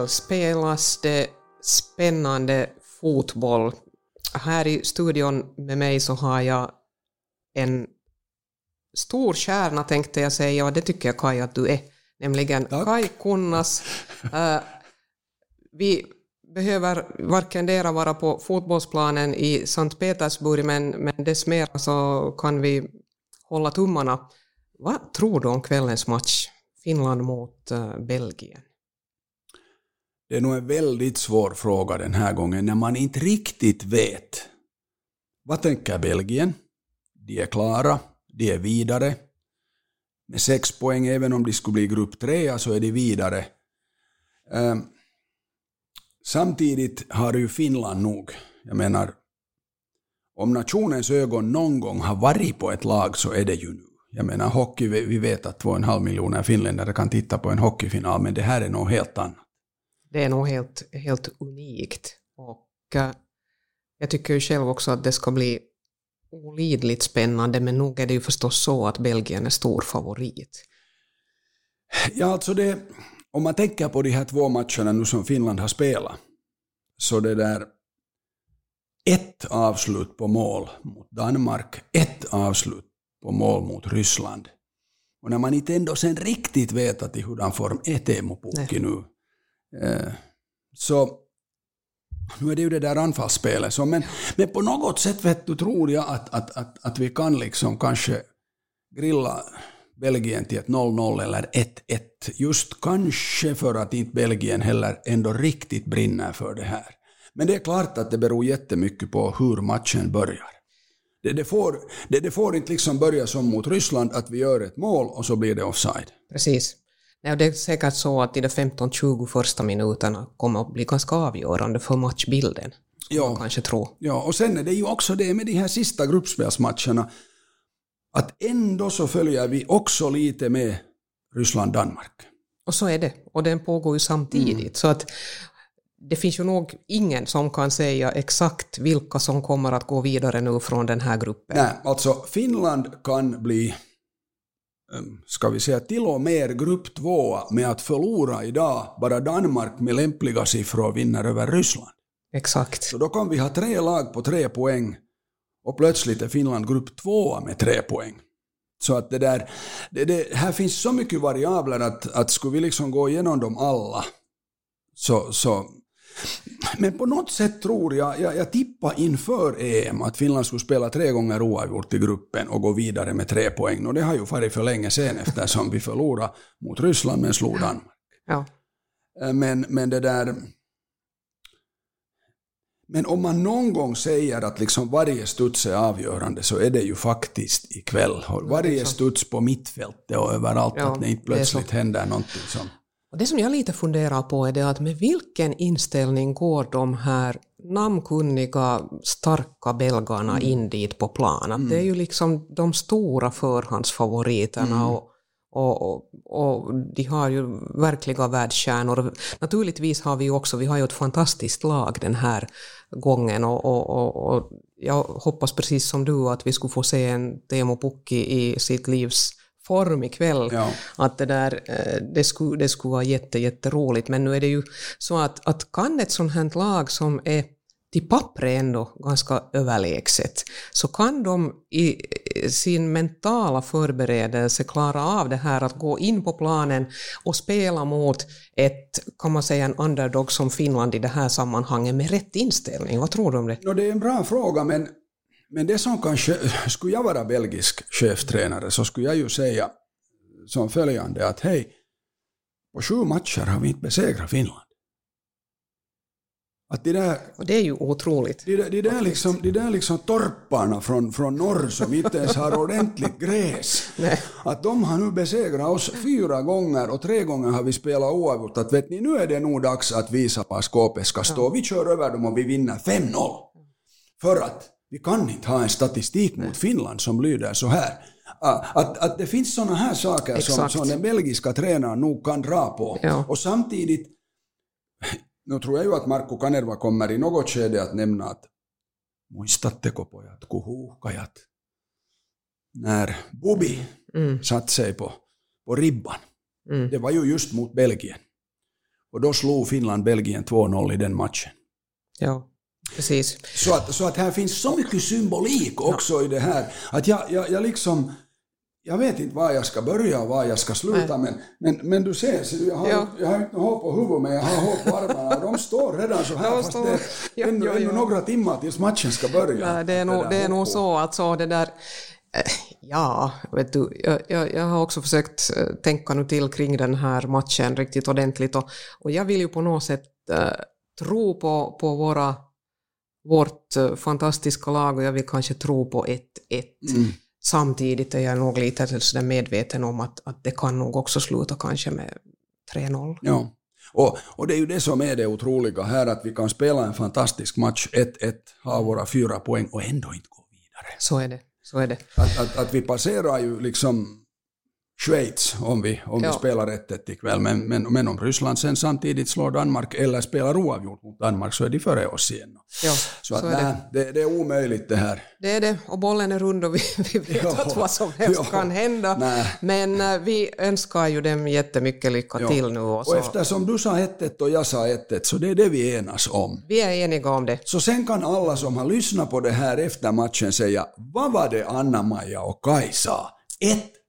ikväll spelas det spännande fotboll. Här i studion med mig så har jag en stor stjärna tänkte jag säga, och det tycker jag Kaj att du är, nämligen Tack. Kaj Kunnas. Eh, vi behöver varken dera vara på fotbollsplanen i Sankt Petersburg, men, men dess mer så kan vi hålla tummarna. Vad tror du om kvällens match? Finland mot eh, Belgien. Det är nog en väldigt svår fråga den här gången när man inte riktigt vet. Vad tänker Belgien? De är klara, de är vidare. Med sex poäng, även om de skulle bli grupp trea, så är de vidare. Ehm, samtidigt har ju Finland nog, jag menar, om nationens ögon någon gång har varit på ett lag så är det ju nu. Jag menar hockey, vi vi vet att två och en halv miljoner finländare kan titta på en hockeyfinal, men det här är något helt annat. Det är nog helt, helt unikt. Och eh, jag tycker ju själv också att det ska bli olidligt spännande, men nog är det ju förstås så att Belgien är stor favorit. Ja, alltså det, om man tänker på de här två matcherna nu som Finland har spelat, så det där ett avslut på mål mot Danmark, ett avslut på mål mot Ryssland. Och när man inte ändå sen riktigt vet att i hurdan form är Teemu Pukki nu, Eh, så nu är det ju det där anfallsspelet. Så, men, men på något sätt vet du, tror jag att, att, att, att vi kan liksom kanske grilla Belgien till ett 0-0 eller 1-1. Just kanske för att inte Belgien heller ändå riktigt brinner för det här. Men det är klart att det beror jättemycket på hur matchen börjar. Det, det, får, det, det får inte liksom börja som mot Ryssland, att vi gör ett mål och så blir det offside. Precis. Nej, det är säkert så att de där 15-20 första minuterna kommer att bli ganska avgörande för matchbilden. Ja. man kanske tro. Ja, och sen är det ju också det med de här sista gruppspelsmatcherna, att ändå så följer vi också lite med Ryssland-Danmark. Och så är det. Och den pågår ju samtidigt. Mm. Så att det finns ju nog ingen som kan säga exakt vilka som kommer att gå vidare nu från den här gruppen. Nej, alltså Finland kan bli, ska vi säga till och med grupp tvåa med att förlora idag, bara Danmark med lämpliga siffror vinner över Ryssland. Exakt. Så då kan vi ha tre lag på tre poäng och plötsligt är Finland grupp tvåa med tre poäng. Så att det där, det, det, här finns så mycket variabler att, att skulle vi liksom gå igenom dem alla så, så men på något sätt tror jag, jag, jag tippar inför EM att Finland skulle spela tre gånger oavgjort i gruppen och gå vidare med tre poäng. Och det har ju varit för länge sedan eftersom vi förlorade mot Ryssland men slog Danmark. Ja. Eh, Men, men det där... Men om man någon gång säger att liksom varje studs är avgörande så är det ju faktiskt ikväll. Varje studs på mittfältet och överallt, Ja, att det inte det plötsligt händer någonting som... Och det som jag lite funderar på är det att med vilken inställning går de här namnkunniga, starka belgarna Mm. in dit på plan? Att Det är ju liksom de stora förhandsfavoriterna Mm. och, och, och, och de har ju verkliga världsstjärnor. Naturligtvis har vi ju också, vi har ju ett fantastiskt lag den här gången och, och jag hoppas precis som du att vi skulle få se en Teemu Pukki i sitt livs form ikväll. Ja. Att det där, eh, det skulle, det skulle vara jätte, jätteroligt. Men nu är det ju så att, att kan ett sånt här lag som är till pappret ändå ganska överlägset, så kan de i sin mentala förberedelse klara av det här att gå in på planen och spela mot ett, kan man säga, en underdog som Finland i det här sammanhanget med rätt inställning. Vad tror du om det? No, det är en bra fråga, men, men det som kanske... Skulle jag vara belgisk cheftränare så skulle jag ju säga som följande att hej, på sju matcher har vi inte besegrat Finland. Att de där, Och det är ju otroligt. de där, de där, liksom, de där liksom torparna från, från norr som inte ens har ordentligt gräs, att de har nu besegrat oss fyra gånger och tre gånger har vi spelat oavgjort. Att vet ni, nu är det nog dags att visa var skåpet ska stå. Vi kör över dem och vi vinner 5-0. För att vi kan inte ha en statistik mot Finland som lyder så här. Ah, Att, att det finns sådana här saker som, som den belgiska tränaren nog kan dra på. Ja. Och samtidigt, nu tror jag ju att Markku Kanerva kommer i något skede att nämna att muistatteko pojat, kun huuhkajat, när Bubi Mm, satt sig på, på ribban. mm. Det var ju just mot Belgien. Och då slog Finland Belgien 2-0 i den matchen. Ja, precis. Så att, så att här finns så mycket symbolik också ja. i det här. Att jag, jag, jag liksom jag vet inte var jag ska börja och var jag ska sluta, men, men, men du ser, jag har, ja. jag har inte hår på huvudet, men jag har hår på armarna och de står redan så här, de fast det är ja, ännu, ja, ännu några timmar tills matchen ska börja. Ja, det är nog, det är nog så att så det där, eh, ja, vet du, jag, jag, har också försökt eh, tänka nu till kring den här matchen riktigt ordentligt och, och jag vill ju på något sätt uh, tro på, på våra, vårt uh, fantastiska lag och jag vill kanske tro på 1-1. Mm. Samtidigt är jag nog lite sådär medveten om att, att det kan nog också sluta kanske med 3-0. Ja. Och, och det är ju det som är det otroliga här, att vi kan spela en fantastisk match 1-1, ha våra fyra poäng och ändå inte gå vidare. Så är det. Så är det. Att, att, att vi passerar ju liksom Schweiz om vi, om ja. vi spelar 1-1 ikväll. Men, men, men om Ryssland sen samtidigt slår Danmark eller spelar oavgjort mot Danmark så är de före oss igen. Ja, så att, så nej, det. Det, det. är omöjligt det här. Det är det, och bollen är rund och vi, vi vet ja, att vad som helst ja, kan hända. Nej. Men uh, vi önskar ju dem jättemycket lycka ja. till nu. Och, så. och eftersom du sa 1-1 och jag sa 1-1 så det är det vi enas om. Vi är eniga om det. Så sen kan alla som har lyssnat på det här efter matchen säga vad var det Anna-Maja och Kaj sa? 1